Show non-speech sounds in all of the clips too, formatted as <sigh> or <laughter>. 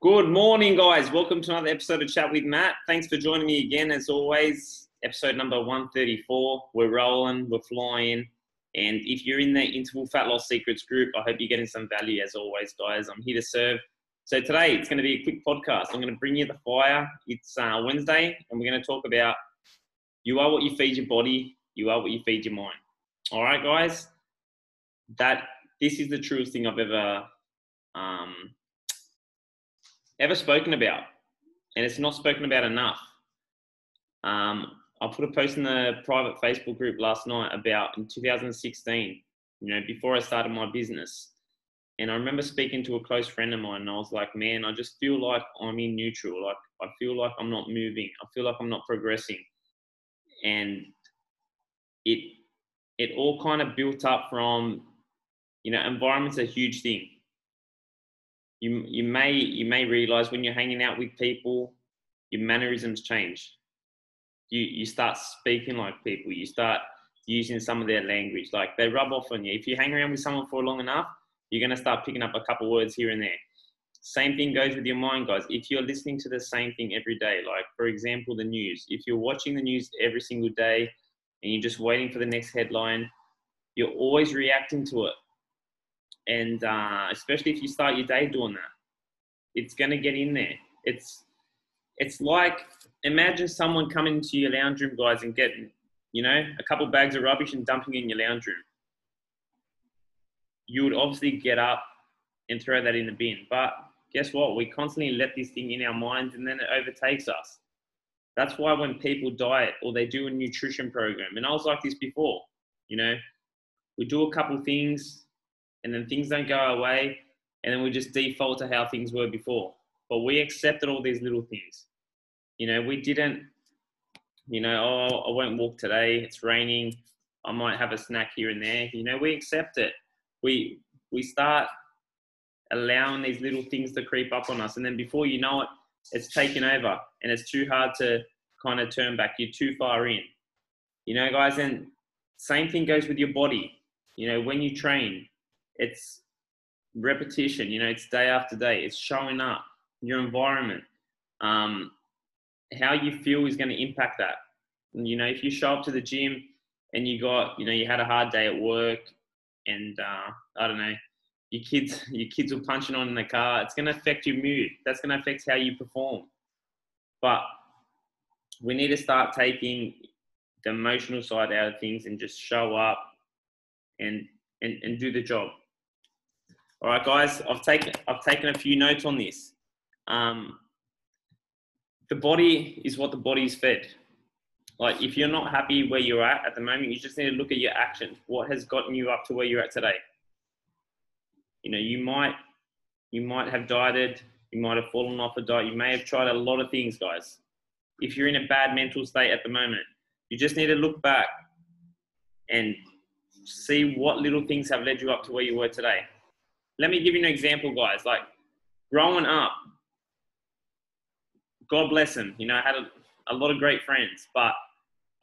Good morning, guys. Welcome to another episode of Chat with Matt. Thanks for joining me again, as always. Episode number 134. We're rolling, we're flying. And if you're in the Interval Fat Loss Secrets group, I hope you're getting some value, as always, guys. I'm here to serve. So today, it's going to be a quick podcast. I'm going to bring you the fire. It's uh, Wednesday, and we're going to talk about you are what you feed your body, you are what you feed your mind. All right, guys? That this is the truest thing I've ever um, ever spoken about, and it's not spoken about enough. Um, I put a post in the private Facebook group last night about in 2016, you know, before I started my business. And I remember speaking to a close friend of mine, and I was like, man, I just feel like I'm in neutral. Like, I feel like I'm not moving. I feel like I'm not progressing. And it, it all kind of built up from, you know, environment's a huge thing you you may you may realize when you're hanging out with people, your mannerisms change. You you start speaking like people. You start using some of their language. Like they rub off on you. If you hang around with someone for long enough, you're gonna start picking up a couple words here and there. Same thing goes with your mind, guys. If you're listening to the same thing every day, like for example, the news. If you're watching the news every single day and you're just waiting for the next headline, you're always reacting to it and uh, especially if you start your day doing that, it's going to get in there. It's it's like imagine someone coming to your lounge room, guys, and getting you know a couple bags of rubbish and dumping in your lounge room. You would obviously get up and throw that in the bin, but guess what? We constantly let this thing in our minds, and then it overtakes us. That's why when people diet or they do a nutrition program, and I was like this before, you know, we do a couple things, and then things don't go our way, and then we just default to how things were before. But we accepted all these little things. You know, we didn't, you know, oh, I won't walk today. It's raining. I might have a snack here and there. You know, we accept it. We we start allowing these little things to creep up on us, and then before you know it, it's taken over, and it's too hard to kind of turn back. You're too far in. You know, guys, and same thing goes with your body. You know, when you train, it's repetition. You know, it's day after day. It's showing up. Your environment, um, how you feel is going to impact that. And, you know, if you show up to the gym and you got, you know, you had a hard day at work, and uh, I don't know, your kids, <laughs> your kids were punching on in the car. It's going to affect your mood. That's going to affect how you perform. But we need to start taking the emotional side out of things and just show up and and, and do the job. All right, guys, I've taken I've taken a few notes on this. Um, the body is what the body is fed. Like, if you're not happy where you're at at the moment, you just need to look at your actions. What has gotten you up to where you're at today? You know, you might you might have dieted, you might have fallen off a diet, you may have tried a lot of things, guys. If you're in a bad mental state at the moment, you just need to look back and see what little things have led you up to where you were today let me give you an example, guys. Like growing up, God bless him. You know, I had a, a lot of great friends, but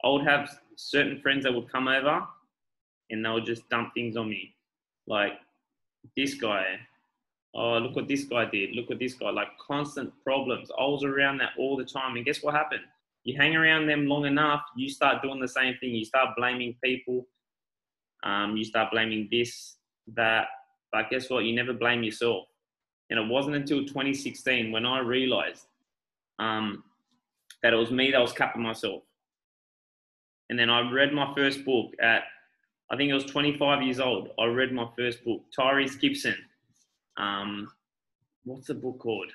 I would have certain friends that would come over and they would just dump things on me. Like this guy, oh, look what this guy did. Look what this guy, like constant problems. I was around that all the time. And guess what happened? You hang around them long enough, you start doing the same thing. You start blaming people. Um, you start blaming this, that, but guess what? You never blame yourself. And it wasn't until 2016 when I realized um, that it was me that was capping myself. And then I read my first book at, I think it was 25 years old. I read my first book, Tyrese Gibson. Um, what's the book called?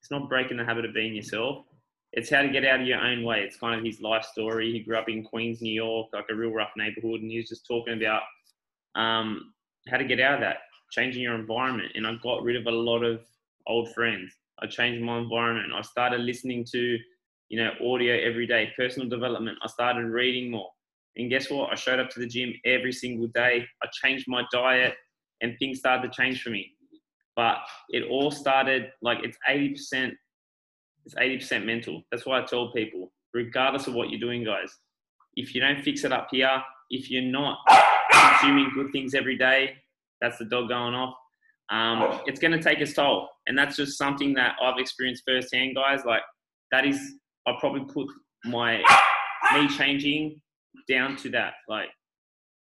It's not Breaking the Habit of Being Yourself. It's how to get out of your own way. It's kind of his life story. He grew up in Queens, New York, like a real rough neighborhood, and he was just talking about um, how to get out of that changing your environment. And I got rid of a lot of old friends. I changed my environment. I started listening to, you know, audio every day, personal development. I started reading more. And guess what? I showed up to the gym every single day. I changed my diet and things started to change for me. But it all started like it's 80%, it's 80% mental. That's why I tell people, regardless of what you're doing, guys, if you don't fix it up here, if you're not consuming good things every day, that's the dog going off. um, it's going to take its toll. And that's just something that I've experienced firsthand, guys. Like, that is, I probably put my me changing down to that. Like,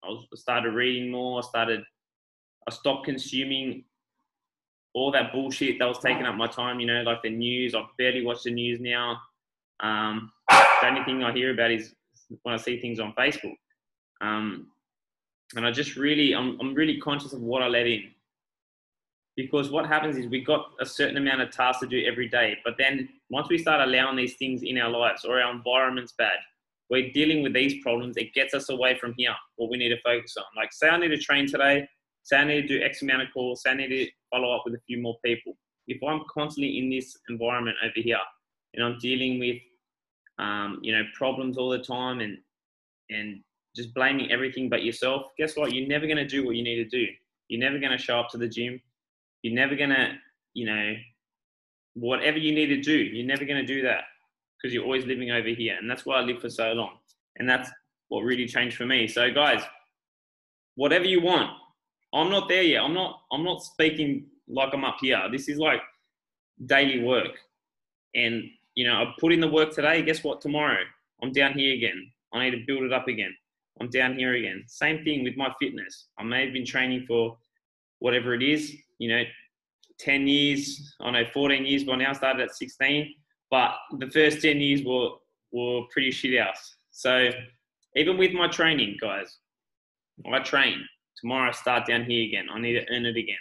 I started reading more, I started, I stopped consuming all that bullshit that was taking up my time, you know, like the news. I barely watch the news now. Um, the only thing I hear about is when I see things on Facebook. Um, and I just really, I'm, I'm really conscious of what I let in. Because what happens is we've got a certain amount of tasks to do every day. But then once we start allowing these things in our lives or our environment's bad, we're dealing with these problems. It gets us away from here, what we need to focus on. Like, say I need to train today, say I need to do X amount of calls, say I need to follow up with a few more people. If I'm constantly in this environment over here and I'm dealing with, um, you know, problems all the time and and just blaming everything but yourself, guess what? You're never going to do what you need to do. You're never going to show up to the gym. You're never going to, you know, whatever you need to do, you're never going to do that because you're always living over here. And that's why I lived for so long. And that's what really changed for me. So, guys, whatever you want, I'm not there yet. I'm not. I'm not speaking like I'm up here. This is like daily work, and you know, I put in the work today. Guess what? Tomorrow, I'm down here again. I need to build it up again. I'm down here again. Same thing with my fitness. I may have been training for whatever it is, you know, 10 years, I know 14 years by now, started at 16, but the first 10 years were, were pretty shit house. So even with my training, guys, I train. Tomorrow I start down here again. I need to earn it again.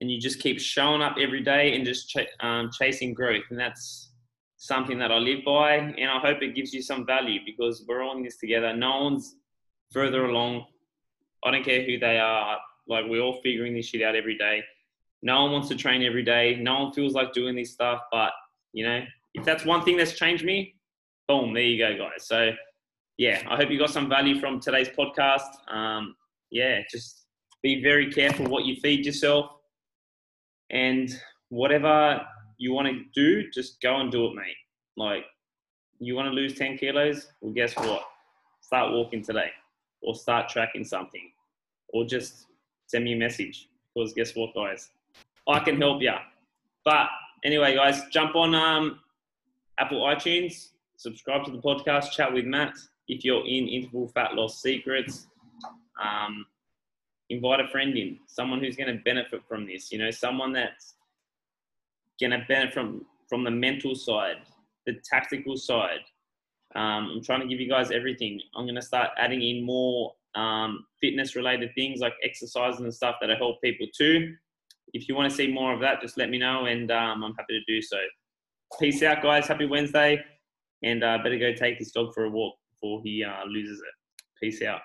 And you just keep showing up every day and just ch- um, chasing growth. And that's something that I live by, and I hope it gives you some value because we're all in this together. No one's further along. I don't care who they are. Like we're all figuring this shit out every day. No one wants to train every day. No one feels like doing this stuff. But you know, if that's one thing that's changed me, boom, there you go, guys. So yeah, I hope you got some value from today's podcast. Um, yeah, just be very careful what you feed yourself, and whatever you want to do, just go and do it, mate. Like, you want to lose 10 kilos? Well, guess what? Start walking today, or start tracking something, or just send me a message. Because guess what, guys? I can help you. But anyway, guys, jump on um, Apple iTunes, subscribe to the podcast, chat with Matt. If you're in interval fat loss secrets, um, invite a friend in, someone who's going to benefit from this. You know, someone that's going to benefit from from the mental side, the tactical side. Um, I'm trying to give you guys everything. I'm going to start adding in more um, fitness related things like exercises and stuff that I help people too. If you want to see more of that, just let me know and um, I'm happy to do so. Peace out, guys. Happy Wednesday. And uh, better go take this dog for a walk before he uh, loses it. Peace out.